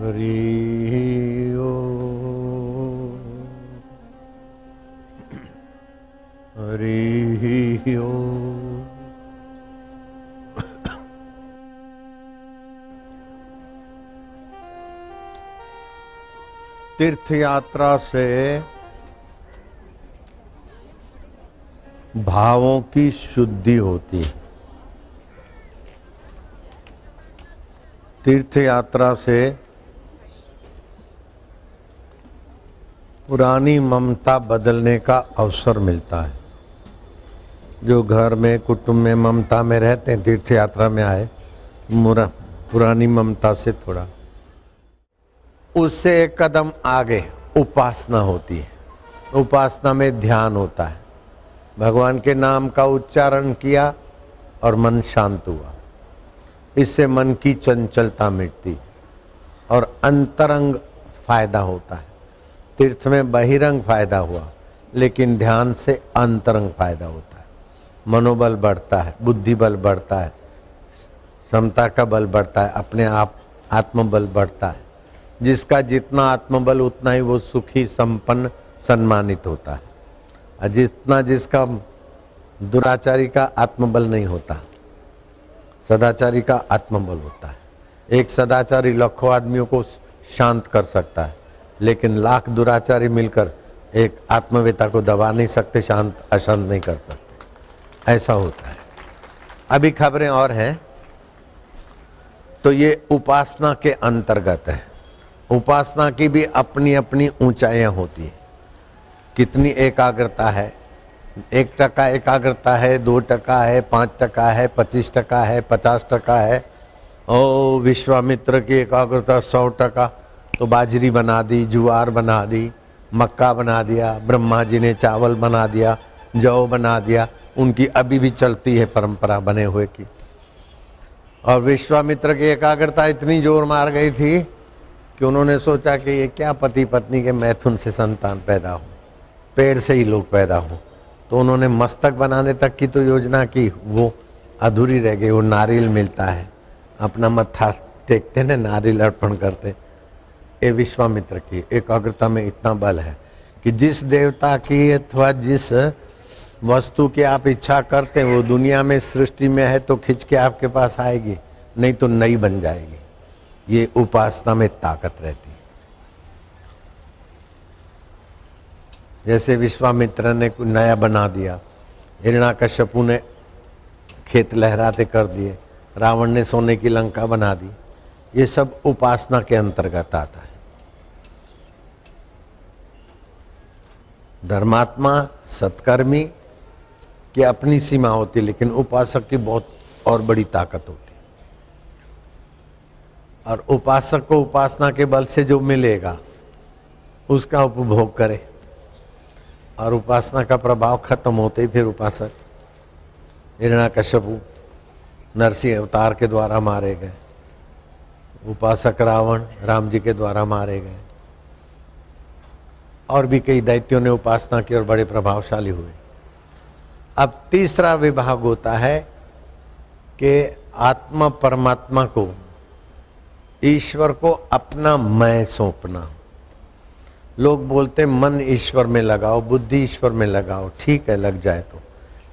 हरि ओ तीर्थ यात्रा से भावों की शुद्धि होती है। तीर्थ यात्रा से पुरानी ममता बदलने का अवसर मिलता है। जो घर में, कुटुंब में ममता में रहते हैं तीर्थ यात्रा में आए, मुरा, पुरानी ममता से थोड़ा। उससे एक कदम आगे उपासना होती है। उपासना में ध्यान होता है। भगवान के नाम का उच्चारण किया और मन शांत हुआ। इससे मन की चंचलता मिटती और अंतरंग फ़ायदा होता है। तीर्थ में बहिरंग फ़ायदा हुआ, लेकिन ध्यान से अंतरंग फ़ायदा होता है। मनोबल बढ़ता है बुद्धि बल बढ़ता है क्षमता का बल बढ़ता है, अपने आप आत्मबल बढ़ता है। जिसका जितना आत्मबल, उतना ही वो सुखी, संपन्न, सम्मानित होता है। और जितना जिसका दुराचारी का आत्मबल नहीं होता, सदाचारी का आत्मबल होता है। एक सदाचारी लाखों आदमियों को शांत कर सकता है। लेकिन लाख दुराचारी मिलकर एक आत्मवेता को दबा नहीं सकते, शांत, अशांत नहीं कर सकते। ऐसा होता है। अभी खबरें और हैं। तो ये उपासना के अंतर्गत है। उपासना की भी अपनी अपनी ऊंचाइयाँ होती है। कितनी एकाग्रता है? एक टका एकाग्रता है, दो टका है, पाँच टका है, पच्चीस टका है, पचास टका है। ओ, विश्वामित्र की एकाग्रता सौ टका। तो बाजरी बना दी, जुआर बना दी, मक्का बना दिया, ब्रह्मा जी ने चावल बना दिया, जौ बना दिया, उनकी अभी भी चलती है परंपरा बने हुए की। और विश्वामित्र की एकाग्रता इतनी ज़ोर मार गई थी कि उन्होंने सोचा कि ये क्या पति पत्नी के मैथुन से संतान पैदा हो, पेड़ से ही लोग पैदा हो। तो उन्होंने मस्तक बनाने तक की तो योजना की, वो अधूरी रह गई, वो नारियल मिलता है, अपना मत्था टेकते ना नारियल अर्पण करते ये विश्वामित्र की एकाग्रता में इतना बल है कि जिस देवता की अथवा जिस वस्तु की आप इच्छा करते हैं, वो दुनिया में सृष्टि में है तो खिंच के आपके पास आएगी, नहीं तो नई बन जाएगी। ये उपासना में ताकत रहती है। जैसे विश्वामित्र ने कुछ नया बना दिया हिरणा कश्यपु ने खेत लहराते कर दिए, रावण ने सोने की लंका बना दी, ये सब उपासना के अंतर्गत आता है। धर्मात्मा, सत्कर्मी की अपनी सीमा होती लेकिन उपासक की बहुत और बड़ी ताकत होती और उपासक को उपासना के बल से जो मिलेगा, उसका उपभोग करे। और उपासना का प्रभाव खत्म होते ही फिर उपासक हिरणा कश्यपु नरसिंह अवतार के द्वारा मारे गए। उपासक रावण राम जी के द्वारा मारे गए। और भी कई दैत्यों ने उपासना की और बड़े प्रभावशाली हुए। अब तीसरा विभाग होता है कि आत्मा परमात्मा को, ईश्वर को अपना मैं सौंपना। लोग बोलते मन ईश्वर में लगाओ, बुद्धि ईश्वर में लगाओ, ठीक है, लग जाए तो।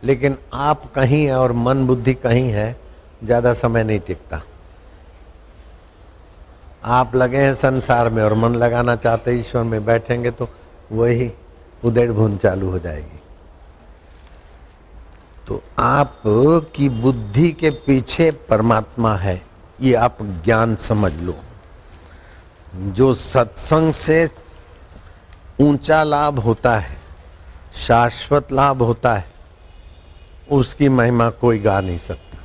लेकिन आप कहीं है और मन बुद्धि कहीं है, ज़्यादा समय नहीं टिकता। आप लगे हैं संसार में और मन लगाना चाहते ईश्वर में, बैठेंगे तो वही उदेड़ भून चालू हो जाएगी। तो आप की बुद्धि के पीछे परमात्मा है, ये आप ज्ञान समझ लो। जो सत्संग से ऊँचा लाभ होता है, शाश्वत लाभ होता है, उसकी महिमा कोई गा नहीं सकता।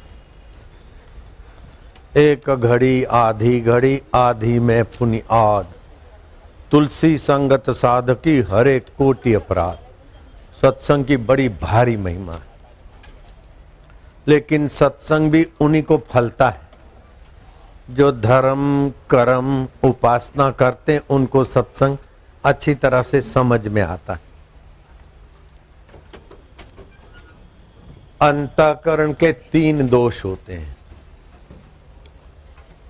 एक घड़ी, आधी घड़ी, आधी में पुनि आद। तुलसी संगत साधकी हरे कोटि अपराध। सत्संग की बड़ी भारी महिमा है। लेकिन सत्संग भी उन्हीं को फलता है, जो धर्म, कर्म, उपासना करते हैं, उनको सत्संग अच्छी तरह से समझ में आता है। अंतकरण के तीन दोष होते हैं,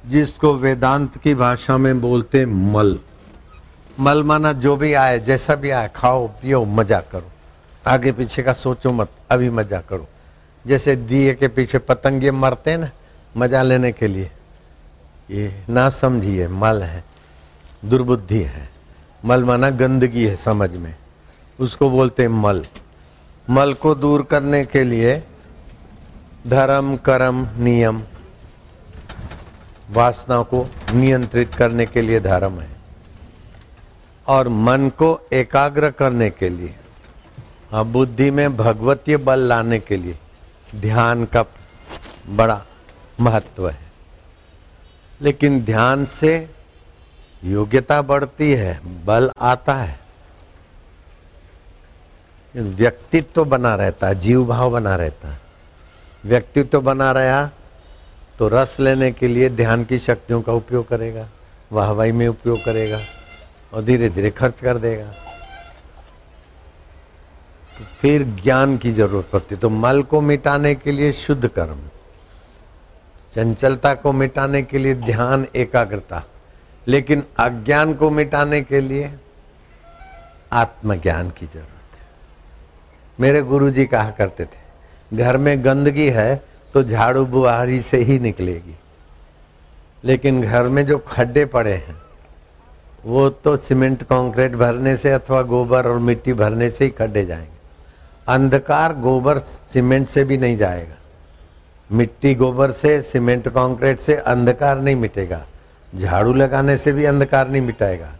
जिसको वेदांत की भाषा में बोलते मल। मल माना जो भी आए, जैसा भी आए, खाओ, पियो, मज़ा करो। आगे पीछे का सोचो मत, अभी मज़ा करो। जैसे दिए के पीछे पतंगे मरते ना, मज़ा लेने के लिए। ये ना समझिए, मल है, दुर्बुद्धि है। मल माना गंदगी है समझ में। उसको बोलते मल। मल को दूर करने के लिए धर्म, कर्म, नियम, वासना को नियंत्रित करने के लिए धर्म है। और मन को एकाग्र करने के लिए हाँ बुद्धि में भगवतीय बल लाने के लिए ध्यान का बड़ा महत्व है। लेकिन ध्यान से योग्यता बढ़ती है, बल आता है। व्यक्तित्व तो बना रहता है, जीव भाव बना रहता है। व्यक्तित्व तो बना रहा तो रस लेने के लिए ध्यान की शक्तियों का उपयोग करेगा, वाहवाही में उपयोग करेगा। और धीरे धीरे खर्च कर देगा। तो फिर ज्ञान की ज़रूरत पड़ती। तो मल को मिटाने के लिए शुद्ध कर्म, चंचलता को मिटाने के लिए ध्यान, एकाग्रता। लेकिन अज्ञान को मिटाने के लिए आत्मज्ञान की ज़रूरत है। मेरे गुरु जी कहा करते थे, घर में गंदगी है तो झाड़ू बुहारी से ही निकलेगी। लेकिन घर में जो खड्डे पड़े हैं वो तो सीमेंट, कंक्रीट भरने से अथवा गोबर और मिट्टी भरने से ही खड्डे जाएँगे। अंधकार गोबर सीमेंट से भी नहीं जाएगा। मिट्टी गोबर से, सीमेंट, कंक्रीट से अंधकार नहीं मिटेगा। झाड़ू लगाने से भी अंधकार नहीं मिटाएगा।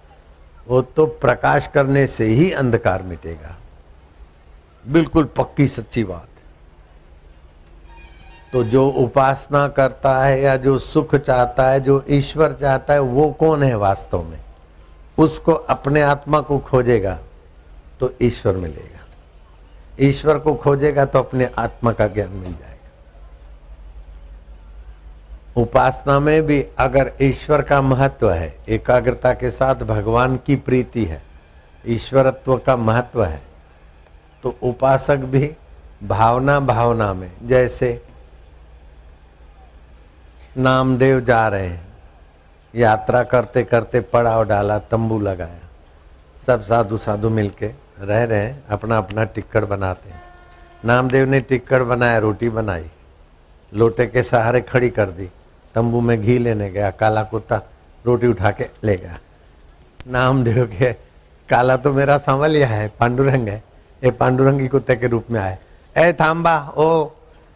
वो तो प्रकाश करने से ही अंधकार मिटेगा। बिल्कुल पक्की सच्ची बात। तो जो उपासना करता है या जो सुख चाहता है, जो ईश्वर चाहता है, वो कौन है वास्तव में? उसको अपने आत्मा को खोजेगा तो ईश्वर मिलेगा। ईश्वर को खोजेगा तो अपने आत्मा का ज्ञान मिल जाएगा। उपासना में भी अगर ईश्वर का महत्व है, एकाग्रता के साथ भगवान की प्रीति है, ईश्वरत्व का महत्व है तो उपासक भी भावना भावना में, जैसे नामदेव जा रहे हैं यात्रा करते करते पड़ाव डाला, तंबू लगाया। सब साधु साधु मिलके रह रहे हैं, अपना अपना टिक्कड़ बनाते हैं। नामदेव ने टिक्कड़ बनाया, रोटी बनाई। लोटे के सहारे खड़ी कर दी। तंबू में घी लेने गया, काला कुत्ता रोटी उठा के ले गया। नामदेव के काला तो मेरा सांवलिया है, पांडुरंग है। ये पांडुरंगी कुत्ते के रूप में आए। ए थाम्बा ओ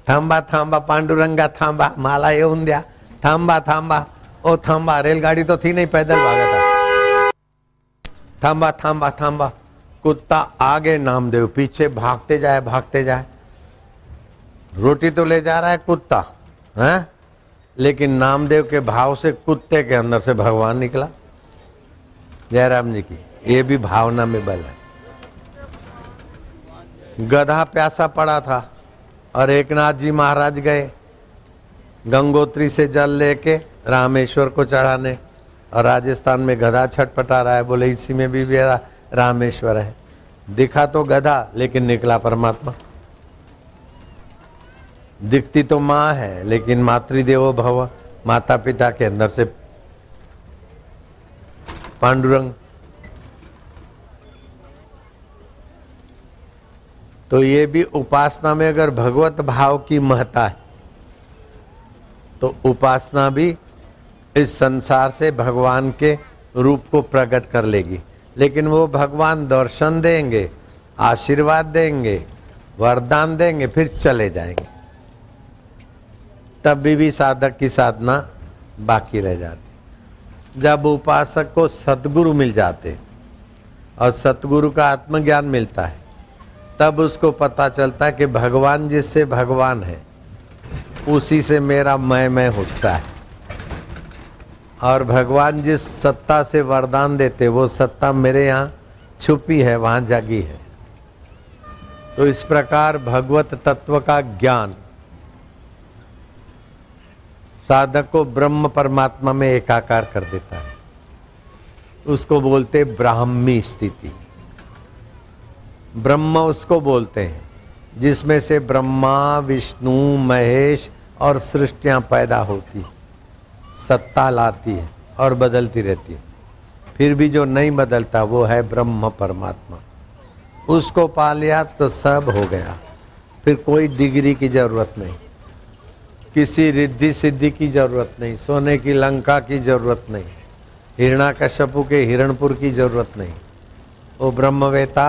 थाम्बा थाम्बा पांडुरंगा थाम्बा माला ये दिया थाम्बा थाम्बा ओ थाम्बा रेलगाड़ी तो थी नहीं, पैदल भागा था। थाम्बा थाम्बा थाम्बा कुत्ता आगे नामदेव पीछे भागते जाए भागते जाए। रोटी तो ले जा रहा है कुत्ता, है? लेकिन नामदेव के भाव से कुत्ते के अंदर से भगवान निकला। जयराम जी की, ये भी भावना में बल है। गधा प्यासा पड़ा था और एक नाथ जी महाराज गए। गंगोत्री से जल लेके रामेश्वर को चढ़ाने और राजस्थान में गधा छटपटा रहा है, बोले इसी में भी मेरा रामेश्वर है। दिखा तो गधा, लेकिन निकला परमात्मा। दिखती तो माँ है, लेकिन मातृदेवो भव माता पिता के अंदर से पांडुरंग। तो ये भी उपासना में अगर भगवत भाव की महत्ता है तो उपासना भी इस संसार से भगवान के रूप को प्रकट कर लेगी। लेकिन वो भगवान दर्शन देंगे आशीर्वाद देंगे वरदान देंगे फिर चले जाएँगे। तब भी, भी साधक की साधना बाकी रह जाती। जब उपासक को सतगुरु मिल जाते और सतगुरु का आत्मज्ञान मिलता है तब उसको पता चलता है कि भगवान जिससे भगवान है उसी से मेरा मैं मैं होता है। और भगवान जिस सत्ता से वरदान देते वो सत्ता मेरे यहाँ छुपी है, वहाँ जागी है। तो इस प्रकार भगवत तत्व का ज्ञान साधक को ब्रह्म परमात्मा में एकाकार कर देता है। उसको बोलते ब्राह्मी स्थिति। ब्रह्म उसको बोलते हैं, जिसमें से ब्रह्मा, विष्णु, महेश और सृष्टियाँ पैदा होती सत्ता लाती है और बदलती रहती है। फिर भी जो नहीं बदलता, वो है ब्रह्म परमात्मा। उसको पा लिया तो सब हो गया। फिर कोई डिग्री की ज़रूरत नहीं, किसी रिद्धि सिद्धि की ज़रूरत नहीं, सोने की लंका की ज़रूरत नहीं हिरणा कश्यपु के हिरणपुर की ज़रूरत नहीं। वो ब्रह्मवेता,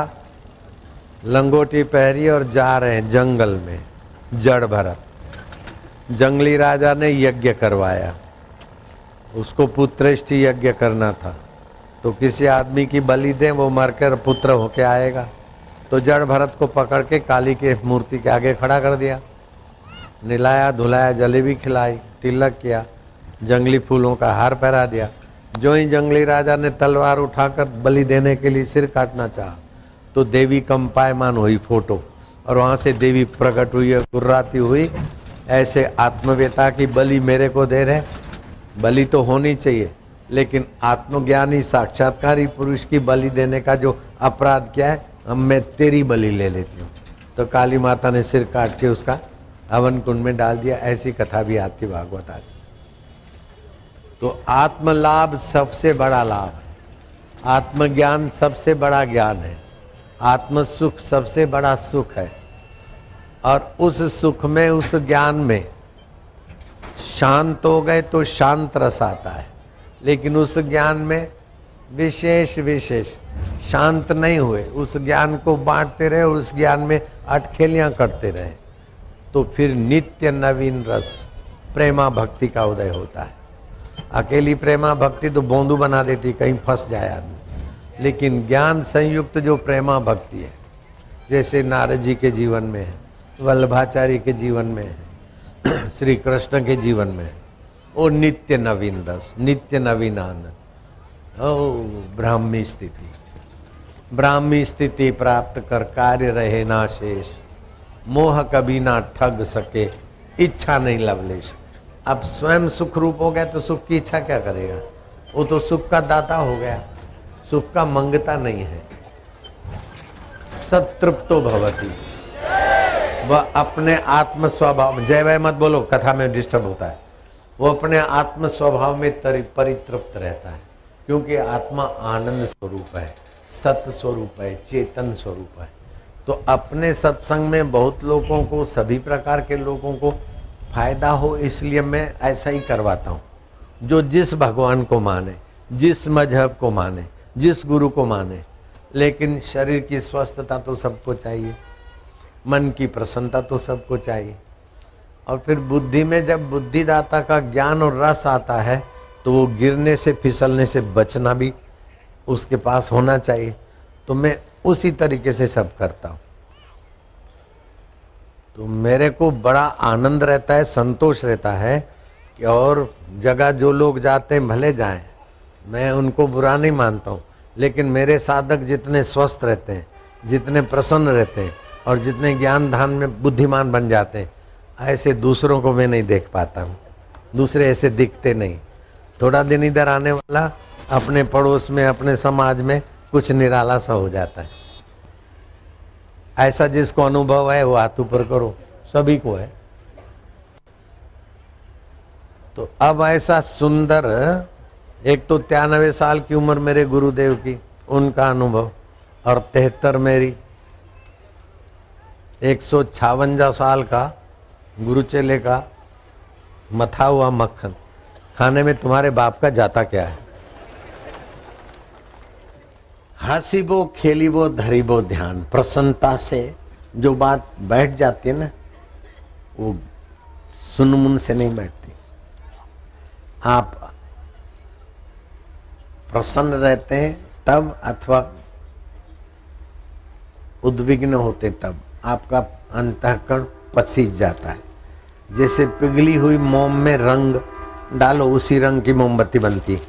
लंगोटी पहरी और जा रहे हैं जंगल में, जड़ भरत। जंगली राजा ने यज्ञ करवाया। उसको पुत्रेष्टि यज्ञ करना था। तो किसी आदमी की बलि दें, वो मरकर पुत्र होके आएगा। तो जड़ भरत को पकड़ के काली के मूर्ति के आगे खड़ा कर दिया। निलाया, धुलाया, जलेबी खिलाई, तिलक किया, जंगली फूलों का हार पहरा दिया। जो ही जंगली राजा ने तलवार उठाकर बलि देने के लिए सिर काटना चाहा तो देवी कंपायमान हुई फ़ोटो। और वहाँ से देवी प्रकट हुई है गुर्राती हुई ऐसे आत्मव्यता की बलि मेरे को दे रहे। बलि तो होनी चाहिए, लेकिन आत्मज्ञानी, साक्षात्कारी पुरुष की बलि देने का जो अपराध क्या है अब मैं तेरी बलि ले लेती हूँ। तो काली माता ने सिर काट के उसका हवन कुंड में डाल दिया, ऐसी कथा भी आती भागवत आती तो आत्मलाभ सबसे बड़ा लाभ है। आत्मज्ञान सबसे बड़ा ज्ञान है। आत्म सुख सबसे बड़ा सुख है। और उस सुख में, उस ज्ञान में शांत हो गए तो शांत रस आता है। लेकिन उस ज्ञान में विशेष विशेष शांत नहीं हुए। उस ज्ञान को बांटते रहे, उस ज्ञान में अटखेलियाँ करते रहे तो फिर नित्य नवीन रस, प्रेमा भक्ति का उदय होता है। अकेली प्रेमा भक्ति तो बोंदू बना देती, कहीं फंस जाए आदमी। लेकिन ज्ञान संयुक्त जो प्रेमा भक्ति है, जैसे नारद जी के जीवन में है वल्लभाचार्य के जीवन में है। श्री कृष्ण के जीवन में है। वो नित्य नवीन रस नित्य नवीन आनंद। ओ ब्राह्मी स्थिति। ब्राह्मी स्थिति प्राप्त कर कार्य रहे ना शेष। मोह कभी ना ठग सके, इच्छा नहीं लवलेश। अब स्वयं सुख रूप हो गया तो सुख की इच्छा क्या करेगा? वो तो सुख का दाता हो गया। सुख का मंगता नहीं है। सतृप्तो भवती। वह अपने आत्म स्वभाव जय वह मत बोलो, कथा में डिस्टर्ब होता है। वो अपने आत्म स्वभाव में परितृप्त रहता है, क्योंकि आत्मा आनंद स्वरूप है सत्य स्वरूप है, चेतन स्वरूप है। तो अपने सत्संग में बहुत लोगों को, सभी प्रकार के लोगों को फ़ायदा हो, इसलिए मैं ऐसा ही करवाता हूँ। जो जिस भगवान को माने, जिस मज़हब को माने, जिस गुरु को माने, लेकिन शरीर की स्वस्थता तो सबको चाहिए। मन की प्रसन्नता तो सबको चाहिए। और फिर बुद्धि में जब बुद्धिदाता का ज्ञान और रस आता है तो वो गिरने से, फिसलने से बचना भी उसके पास होना चाहिए। तो मैं उसी तरीके से सब करता हूँ। तो मेरे को बड़ा आनंद रहता है, संतोष रहता है कि और जगह जो लोग जाते हैं, भले जाएँ, मैं उनको बुरा नहीं मानता हूँ। लेकिन मेरे साधक जितने स्वस्थ रहते हैं, जितने प्रसन्न रहते हैं और जितने ज्ञान धान में बुद्धिमान बन जाते हैं, ऐसे दूसरों को मैं नहीं देख पाता हूँ। दूसरे ऐसे दिखते नहीं। थोड़ा दिन इधर आने वाला, अपने पड़ोस में, अपने समाज में कुछ निराला सा हो जाता है। ऐसा जिसको अनुभव है, वो हाथ ऊपर करो। सभी को है। तो अब ऐसा सुंदर, एक तो तिरानवे साल की उम्र मेरे गुरुदेव की, उनका अनुभव, और तिहत्तर मेरी। एक सौ छावंजा साल का गुरुचेले का मथा हुआ मक्खन। खाने में तुम्हारे बाप का जाता क्या है? हसीबो, खेलीबो, धरीबो ध्यान। प्रसन्नता से जो बात बैठ जाती है ना, वो सुनमुन से नहीं बैठती। आप प्रसन्न रहते हैं तब अथवा उद्विग्न होते तब। आपका अंतकरण पसीज जाता है। जैसे पिघली हुई मोम में रंग, डालो उसी रंग की मोमबत्ती बनती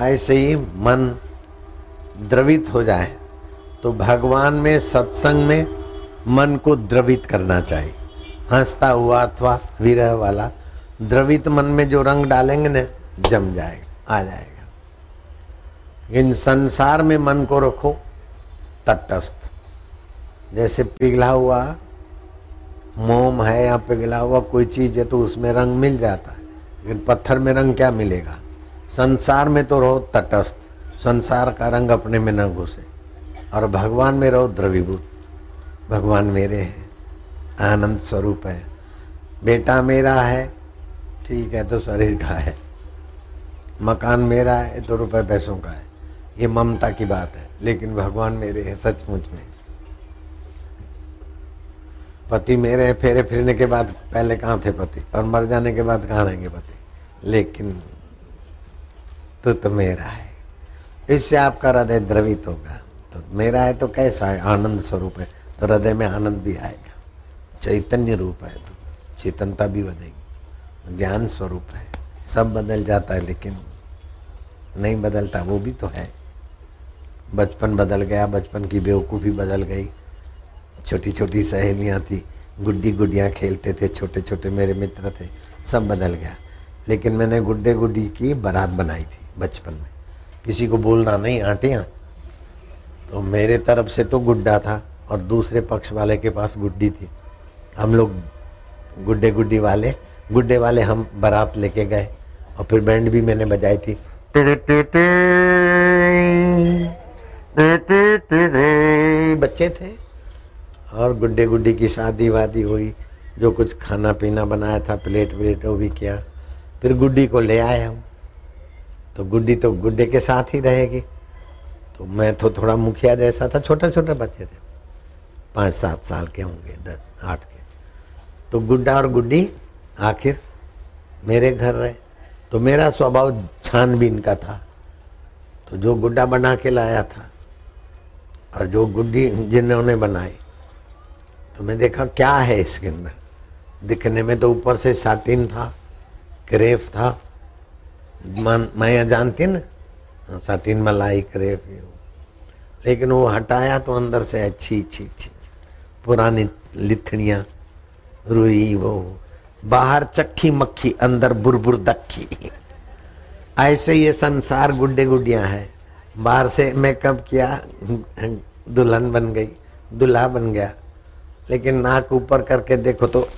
ऐसे ही मन द्रवित हो जाए तो भगवान में, सत्संग में मन को द्रवित करना चाहिए। हंसता हुआ अथवा विरह वाला, द्रवित मन में जो रंग डालेंगे ना, जम जाएगा, आ जाएगा। इन संसार में मन को रखो, तटस्थ। जैसे पिघला हुआ मोम है या पिघला हुआ कोई चीज़ है तो उसमें रंग मिल जाता है। लेकिन पत्थर में रंग क्या मिलेगा? संसार में तो रहो तटस्थ। संसार का रंग अपने में न घुसे। और भगवान में रहो द्रवीभूत। भगवान मेरे हैं। आनंद स्वरूप है। बेटा मेरा है। ठीक है तो शरीर का है। मकान मेरा है तो रुपए पैसों का है। ये ममता की बात है। लेकिन भगवान मेरे हैं, सचमुच में। पति मेरे फेरे फिरने के बाद पहले कहाँ थे पति? और मर जाने के बाद कहाँ रहेंगे पति? लेकिन तू तो मेरा है। इससे आपका हृदय द्रवित होगा। तो मेरा है तो कैसा है? आनंद स्वरूप है। तो हृदय में आनंद भी आएगा। चैतन्य रूप है तो चेतनता भी बनेगी ज्ञान स्वरूप है। सब बदल जाता है लेकिन नहीं बदलता, वो भी तो है। बचपन बदल गया, बचपन की बेवकूफ़ी बदल गई। छोटी छोटी सहेलियाँ थी। गुड्डी गुड्डियाँ खेलते थे छोटे छोटे मेरे मित्र थे, सब बदल गया। लेकिन मैंने गुड्डे गुड्डी की बारात बनाई थी बचपन में। किसी को बोलना नहीं, आंटियाँ तो मेरे तरफ़ से तो गुड्डा था और दूसरे पक्ष वाले के पास गुड्डी थी। हम लोग गुड्डे गुड्डी वाले, गुड्डे वाले हम बारात लेके गए और फिर बैंड भी मैंने बजाई थी। बच्चे थे और गुड्डे गुड्डी की शादी वादी हुई, जो कुछ खाना पीना बनाया था, प्लेट व्लेट वो भी किया। फिर गुड्डी को ले आए हम तो गुड्डी तो गुड्डे के साथ ही रहेगी। तो मैं तो थोड़ा मुखिया जैसा था छोटे छोटे बच्चे थे। पाँच सात साल के होंगे, दस, आठ के। तो गुड्डा और गुड्डी आखिर मेरे घर रहे। तो मेरा स्वभाव छानबीन का था। तो जो गुड्डा बना के लाया था, और जो गुड्डी जिन्होंने बनाई तो मैं देखा क्या है इसके अंदर? दिखने में तो ऊपर से साटिन था क्रेफ था। मान मैं जानती ना? हाँ, साटिन मलाई क्रेफ लेकिन वो हटाया तो अंदर से अच्छी अच्छी अच्छी पुरानी लिथड़ियाँ रुई वो। बाहर चक्की मक्खी अंदर बुरबुर दक्खी ऐसे ये संसार गुड्डे गुड्डियाँ है। बाहर से मेकअप किया? दुल्हन बन गई दुल्हा बन गया। लेकिन नाक ऊपर करके देखो तो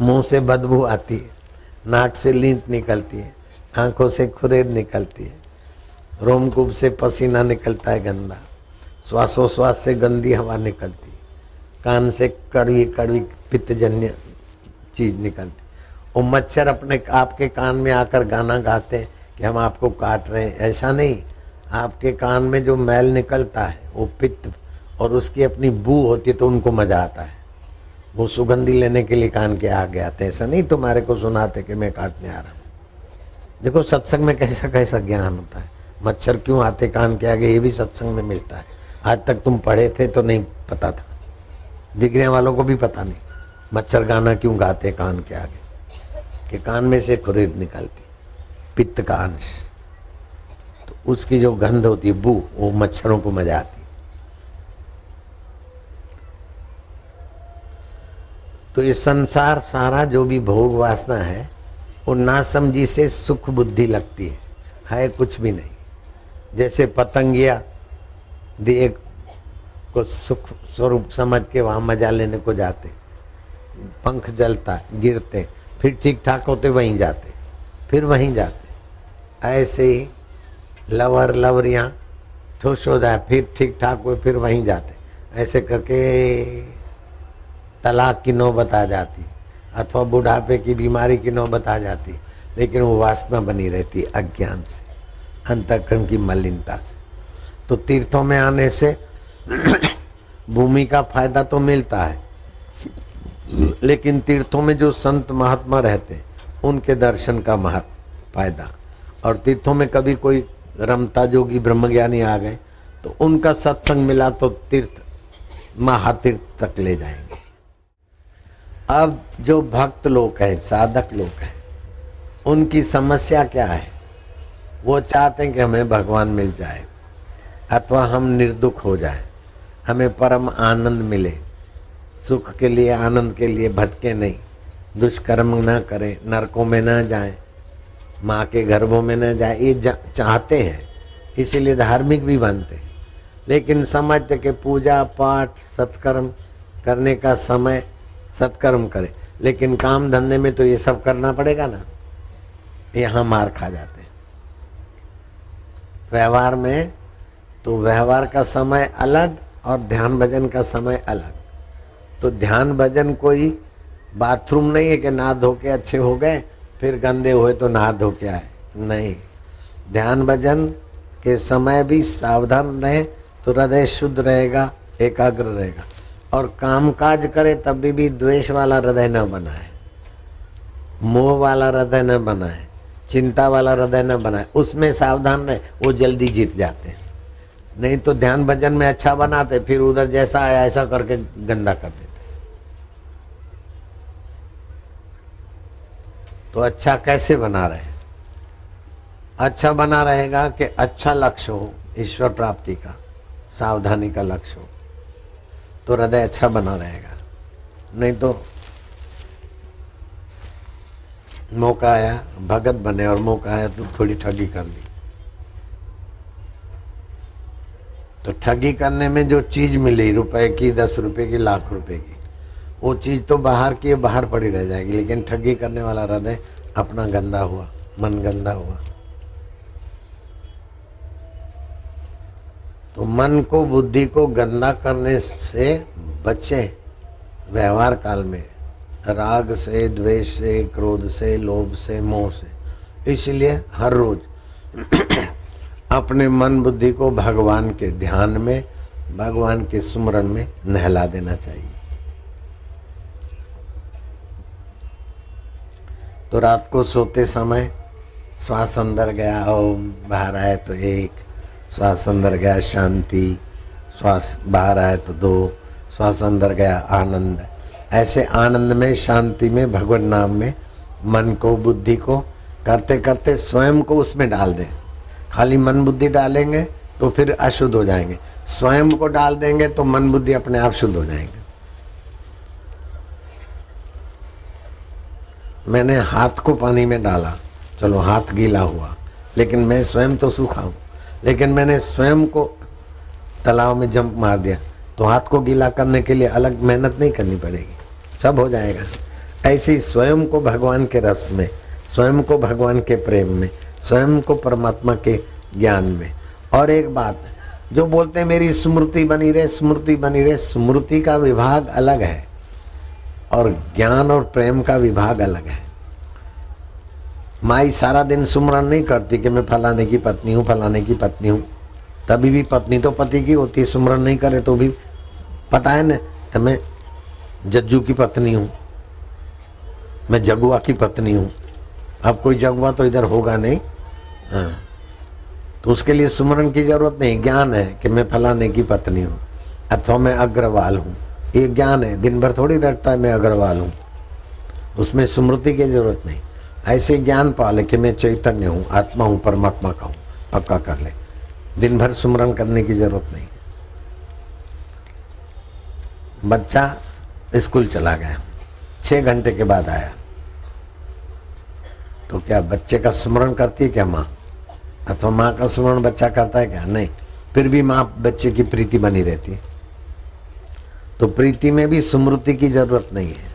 मुँह से बदबू आती है, नाक से लींट निकलती है, आँखों से खुरेद निकलती है, रोमकूप से पसीना निकलता है गंदा, श्वासोश्वास से गंदी हवा निकलती कान से कड़वी कड़वी पित्तजन्य चीज़ निकलती वो मच्छर अपने आपके कान में आकर गाना गाते हैं कि हम आपको काट रहे हैं, ऐसा नहीं, आपके कान में जो मैल निकलता है, वो पित्त और उसकी अपनी बू होती है तो उनको मज़ा आता है। वो सुगंधी लेने के लिए कान के आगे आते हैं, ऐसा नहीं तुम्हारे को सुनाते कि मैं काटने आ रहा हूँ। देखो, सत्संग में कैसा कैसा ज्ञान होता है। मच्छर क्यों आते कान के आगे, ये भी सत्संग में मिलता है। आज तक तुम पढ़े थे तो नहीं पता था। डिग्रियाँ वालों को भी पता नहीं, मच्छर गाना क्यों गाते कान के आगे? कि कान में से खुरीद निकलती, पित्त का अंश। तो उसकी जो गंध होती है, बू, वो मच्छरों को मज़ा आती तो ये संसार सारा जो भी भोग वासना है, वो ना समझी से सुख बुद्धि लगती है। है कुछ भी नहीं। जैसे पतंगिया दिए को सुख स्वरूप समझ के वहाँ मज़ा लेने को जाते। पंख जलता, गिरते, फिर ठीक ठाक होते, वहीं जाते। फिर वहीं जाते। ऐसे ही लवर लवरियाँ ठुस हो जाए, फिर ठीक ठाक हुए फिर वहीं जाते। ऐसे करके तलाक की नौबत आ जाती, अथवा बुढ़ापे की बीमारी की नौबत आ जाती, लेकिन वो वासना बनी रहती अज्ञान से, अंतकरण की मलिनता से। तो तीर्थों में आने से भूमि का फ़ायदा तो मिलता है, लेकिन तीर्थों में जो संत महात्मा रहते, उनके दर्शन का महत्व फ़ायदा। और तीर्थों में कभी कोई रमता जोगी ब्रह्मज्ञानी आ गए तो उनका सत्संग मिला तो तीर्थ, महातीर्थ तक ले जाएँगे। अब जो भक्त लोग हैं, साधक लोग हैं, उनकी समस्या क्या है? वो चाहते हैं कि हमें भगवान मिल जाए, अथवा हम निर्दुख हो जाए, हमें परम आनंद मिले, सुख के लिए, आनंद के लिए, भटके नहीं, दुष्कर्म न करें, नरकों में न जाएँ, माँ के गर्भों में न जाए, ये चाहते हैं, इसीलिए धार्मिक भी बनते हैं। लेकिन समझते कि पूजा पाठ, सत्कर्म करने का समय सत्कर्म करे। लेकिन काम धंधे में तो ये सब करना पड़ेगा ना। यहाँ मार खा जाते व्यवहार में तो व्यवहार का समय अलग और ध्यान भजन का समय अलग। तो ध्यान भजन कोई बाथरूम नहीं है कि नहा धो के अच्छे हो गए, फिर गंदे हुए तो नहा धो के आए। नहीं। ध्यान भजन के समय भी सावधान रहे तो हृदय शुद्ध रहेगा, एकाग्र रहेगा। और काम काज करे तब भी, भी द्वेष वाला हृदय न बनाए। मोह वाला हृदय न बनाए चिंता वाला हृदय न बनाए। उसमें सावधान रहे वो जल्दी जीत जाते हैं। नहीं तो ध्यान भजन में अच्छा बनाते फिर उधर जैसा आया ऐसा करके गंदा कर देते तो अच्छा कैसे बना रहे? अच्छा बना रहेगा कि अच्छा लक्ष्य हो ईश्वर प्राप्ति का सावधानी का लक्ष्य हो। तो हृदय अच्छा बना रहेगा। नहीं तो मौका आया, भगत बने और मौका आया तो थोड़ी ठगी कर ली। तो ठगी करने में जो चीज़ मिली, रुपए की, दस रुपए की, लाख रुपए की, वो चीज़ तो बाहर की बाहर पड़ी रह जाएगी, लेकिन ठगी करने वाला हृदय अपना गंदा हुआ, मन गंदा हुआ। तो मन को, बुद्धि को गंदा करने से बचे व्यवहार काल में। राग से, द्वेष से, क्रोध से, लोभ से, मोह से। इसलिए हर रोज अपने मन, बुद्धि को भगवान के ध्यान में, भगवान के सुमरण में नहला देना चाहिए। तो रात को सोते समय श्वास अंदर गया, ओम, बाहर आए तो एक श्वास अंदर गया शांति श्वास बाहर आए तो दो श्वास अंदर गया आनंद। ऐसे आनंद में, शांति में, भगवान नाम में, मन को, बुद्धि को, करते करते स्वयं को उसमें डाल दें। खाली मन बुद्धि डालेंगे तो फिर अशुद्ध हो जाएँगे। स्वयं को डाल देंगे तो मन बुद्धि अपने आप शुद्ध हो जाएँगे। मैंने हाथ को पानी में डाला। चलो, हाथ गीला हुआ। लेकिन मैं स्वयं तो सूखा हूँ। लेकिन मैंने स्वयं को तालाब में जंप मार दिया। तो हाथ को गीला करने के लिए अलग मेहनत नहीं करनी पड़ेगी। सब हो जाएगा। ऐसे ही स्वयं को भगवान के रस में, स्वयं को भगवान के प्रेम में, स्वयं को परमात्मा के ज्ञान में। और एक बात, जो बोलते हैं, मेरी स्मृति बनी रहे, स्मृति बनी रहे, स्मृति का विभाग अलग है। और ज्ञान और प्रेम का विभाग अलग है। माई सारा दिन सुमरण नहीं करती कि मैं फलाने की पत्नी हूँ, फलाने की पत्नी हूँ। तभी भी पत्नी तो पति की होती है सुमरण नहीं करे तो भी। पता है ना तो मैं जज्जू की पत्नी हूँ। मैं जगुआ की पत्नी हूँ। अब कोई जगुआ तो इधर होगा नहीं। हाँ। तो उसके लिए सुमरण की ज़रूरत नहीं, ज्ञान है कि मैं फलाने की पत्नी हूँ, अथवा मैं अग्रवाल हूँ। ये ज्ञान है, दिन भर थोड़ी रटता है, मैं अग्रवाल हूँ। उसमें स्मृति की ज़रूरत नहीं। ऐसे ज्ञान पा ले कि मैं चैतन्य हूँ, आत्मा हूँ, परमात्मा का हूँ। पक्का कर ले। दिन भर सुमरण करने की ज़रूरत नहीं। बच्चा स्कूल चला गया। छः घंटे के बाद आया। तो क्या बच्चे का स्मरण करती है क्या माँ? अथवा माँ का स्मरण बच्चा करता है क्या? नहीं। फिर भी माँ बच्चे की प्रीति बनी रहती है। तो प्रीति में भी स्मृति की ज़रूरत नहीं है।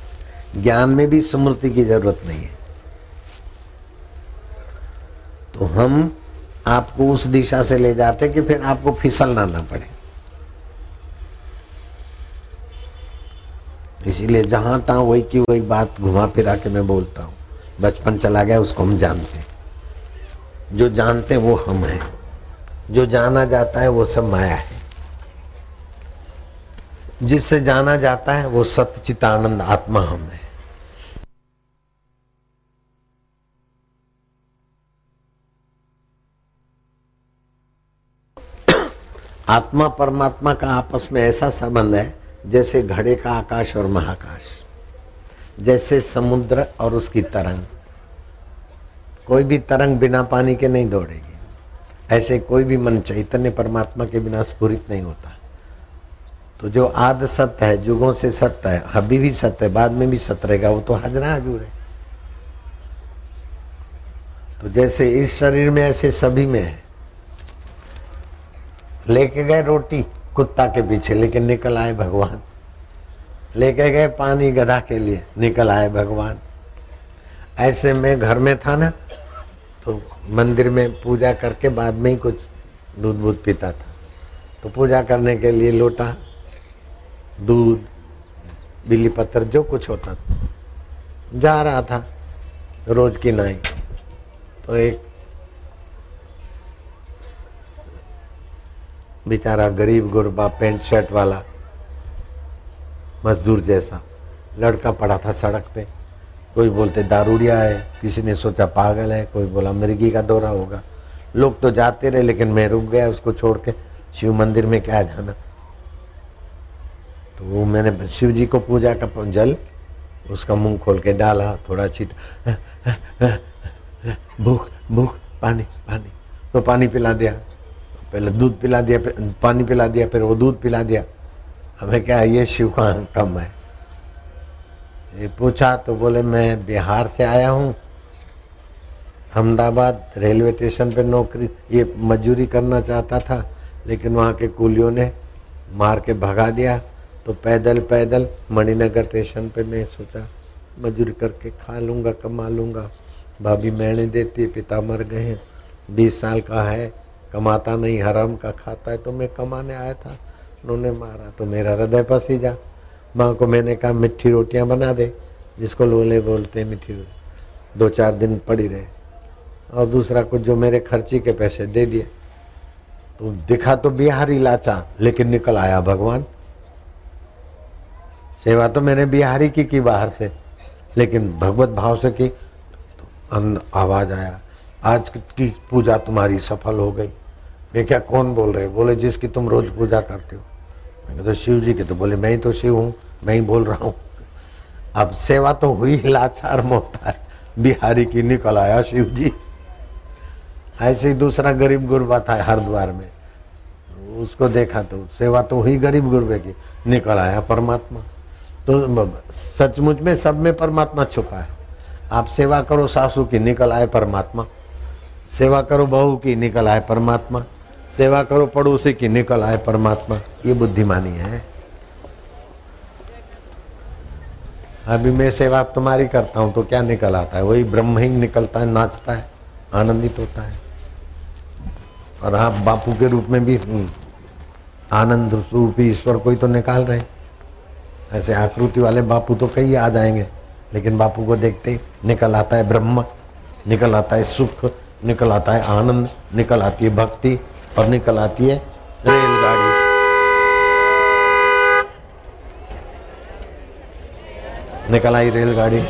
ज्ञान में भी स्मृति की ज़रूरत नहीं है। तो हम आपको उस दिशा से ले जाते कि फिर आपको फिसलना ना पड़े। इसीलिए जहाँ तहां वही की वही बात घुमा फिरा के मैं बोलता हूँ। बचपन चला गया, उसको हम जानते जो जानते वो हम हैं। जो जाना जाता है वो सब माया है। जिससे जाना जाता है वो सत्यचितानंद आत्मा हम है। आत्मा परमात्मा का आपस में ऐसा संबंध है जैसे घड़े का आकाश और महाकाश, जैसे समुद्र और उसकी तरंग। कोई भी तरंग बिना पानी के नहीं दौड़ेगी। ऐसे कोई भी मन चैतन्य परमात्मा के बिना स्फुरित नहीं होता। तो जो आद सत्य है, जुगों से सत्य है, अभी भी सत्य है, बाद में भी सत्य रहेगा, वो तो हजरा हजूर है। तो जैसे इस शरीर में, ऐसे सभी में है। लेके गए रोटी कुत्ता के पीछे, लेकिन निकल आए भगवान। लेके गए पानी गधा के लिए, निकल आए भगवान। ऐसे में घर में था ना तो मंदिर में पूजा करके बाद में ही कुछ दूध बूध पीता था। तो पूजा करने के लिए लोटा, दूध, बिल्ली पत्थर, जो कुछ होता था। जा रहा था रोज की नाई। तो एक बेचारा गरीब गुरबा पेंट शर्ट वाला, मजदूर जैसा। लड़का पड़ा था सड़क पे। कोई बोलते, दारूडिया है। किसी ने सोचा, पागल है। कोई बोला मिर्गी का दौरा होगा। लोग तो जाते रहे, लेकिन मैं रुक गया उसको छोड़ के। शिव मंदिर में क्या जाना। तो वो मैंने शिव जी को पूजा का जल, उसका मुँह खोल के डाला, थोड़ा छीट भूख भूख, पानी पानी। तो पानी पिला दिया। पहले दूध पिला दिया पानी पिला दिया, फिर वो दूध पिला दिया। हमें क्या ये शिव का कम है। ये पूछा तो बोले, मैं बिहार से आया हूँ, अहमदाबाद रेलवे स्टेशन पे नौकरी, ये मजदूरी करना चाहता था, लेकिन वहाँ के कुलियों ने मार के भगा दिया। तो पैदल पैदल मणिनगर स्टेशन पे मैं सोचा, मजदूरी करके खा लूँगा, कमा लूँगा। भाभी, मैंने देती, पिता मर गए हैं। बीस साल का है कमाता नहीं, हराम का खाता है तो मैं कमाने आया था। उन्होंने मारा तो मेरा हृदय पसी जा। माँ को मैंने कहा मिट्टी रोटियाँ बना दे। जिसको लोले बोलते मिट्टी रोटी। दो चार दिन पड़ी रहे। और दूसरा कुछ जो मेरे खर्ची के पैसे दे दिए। तो दिखा तो बिहारी लाचा, लेकिन निकल आया भगवान। सेवा तो मैंने बिहारी की की बाहर से, लेकिन भगवत भाव से की तो आवाज़ आया। आज की पूजा तुम्हारी सफल हो गई। मैं क्या कौन बोल रहे बोले, जिसकी तुम रोज पूजा करते हो। मैं तो शिव जी के तो बोले, मैं ही तो शिव हूँ, मैं ही बोल रहा हूँ। अब सेवा तो हुई, लाचार मोता है। बिहारी की निकल आया शिव जी। ऐसे ही दूसरा गरीब गुरबा था हरिद्वार में। उसको देखा तो सेवा तो हुई गरीब गुरबे की, निकल आया परमात्मा। तो सचमुच में सब में परमात्मा छुपा है। आप सेवा करो सासू की, निकल आए परमात्मा। सेवा करो बहू की, निकल आए परमात्मा। सेवा करो पड़ोसी की निकल आए परमात्मा। ये बुद्धिमानी है। अभी मैं सेवा तुम्हारी करता हूँ तो क्या निकल आता है? वही ब्रह्म ही निकलता है नाचता है आनंदित होता है। और आप बापू के रूप में भी हम्म, आनंद रूपी ईश्वर कोई तो निकाल रहे। ऐसे आकृति वाले बापू तो कई आ जाएँगे लेकिन बापू को देखते ही निकल आता है ब्रह्म निकल आता है सुख निकल आता है आनंद निकल आती है भक्ति और निकल आती है रेलगाड़ी। निकल आई रेलगाड़ी।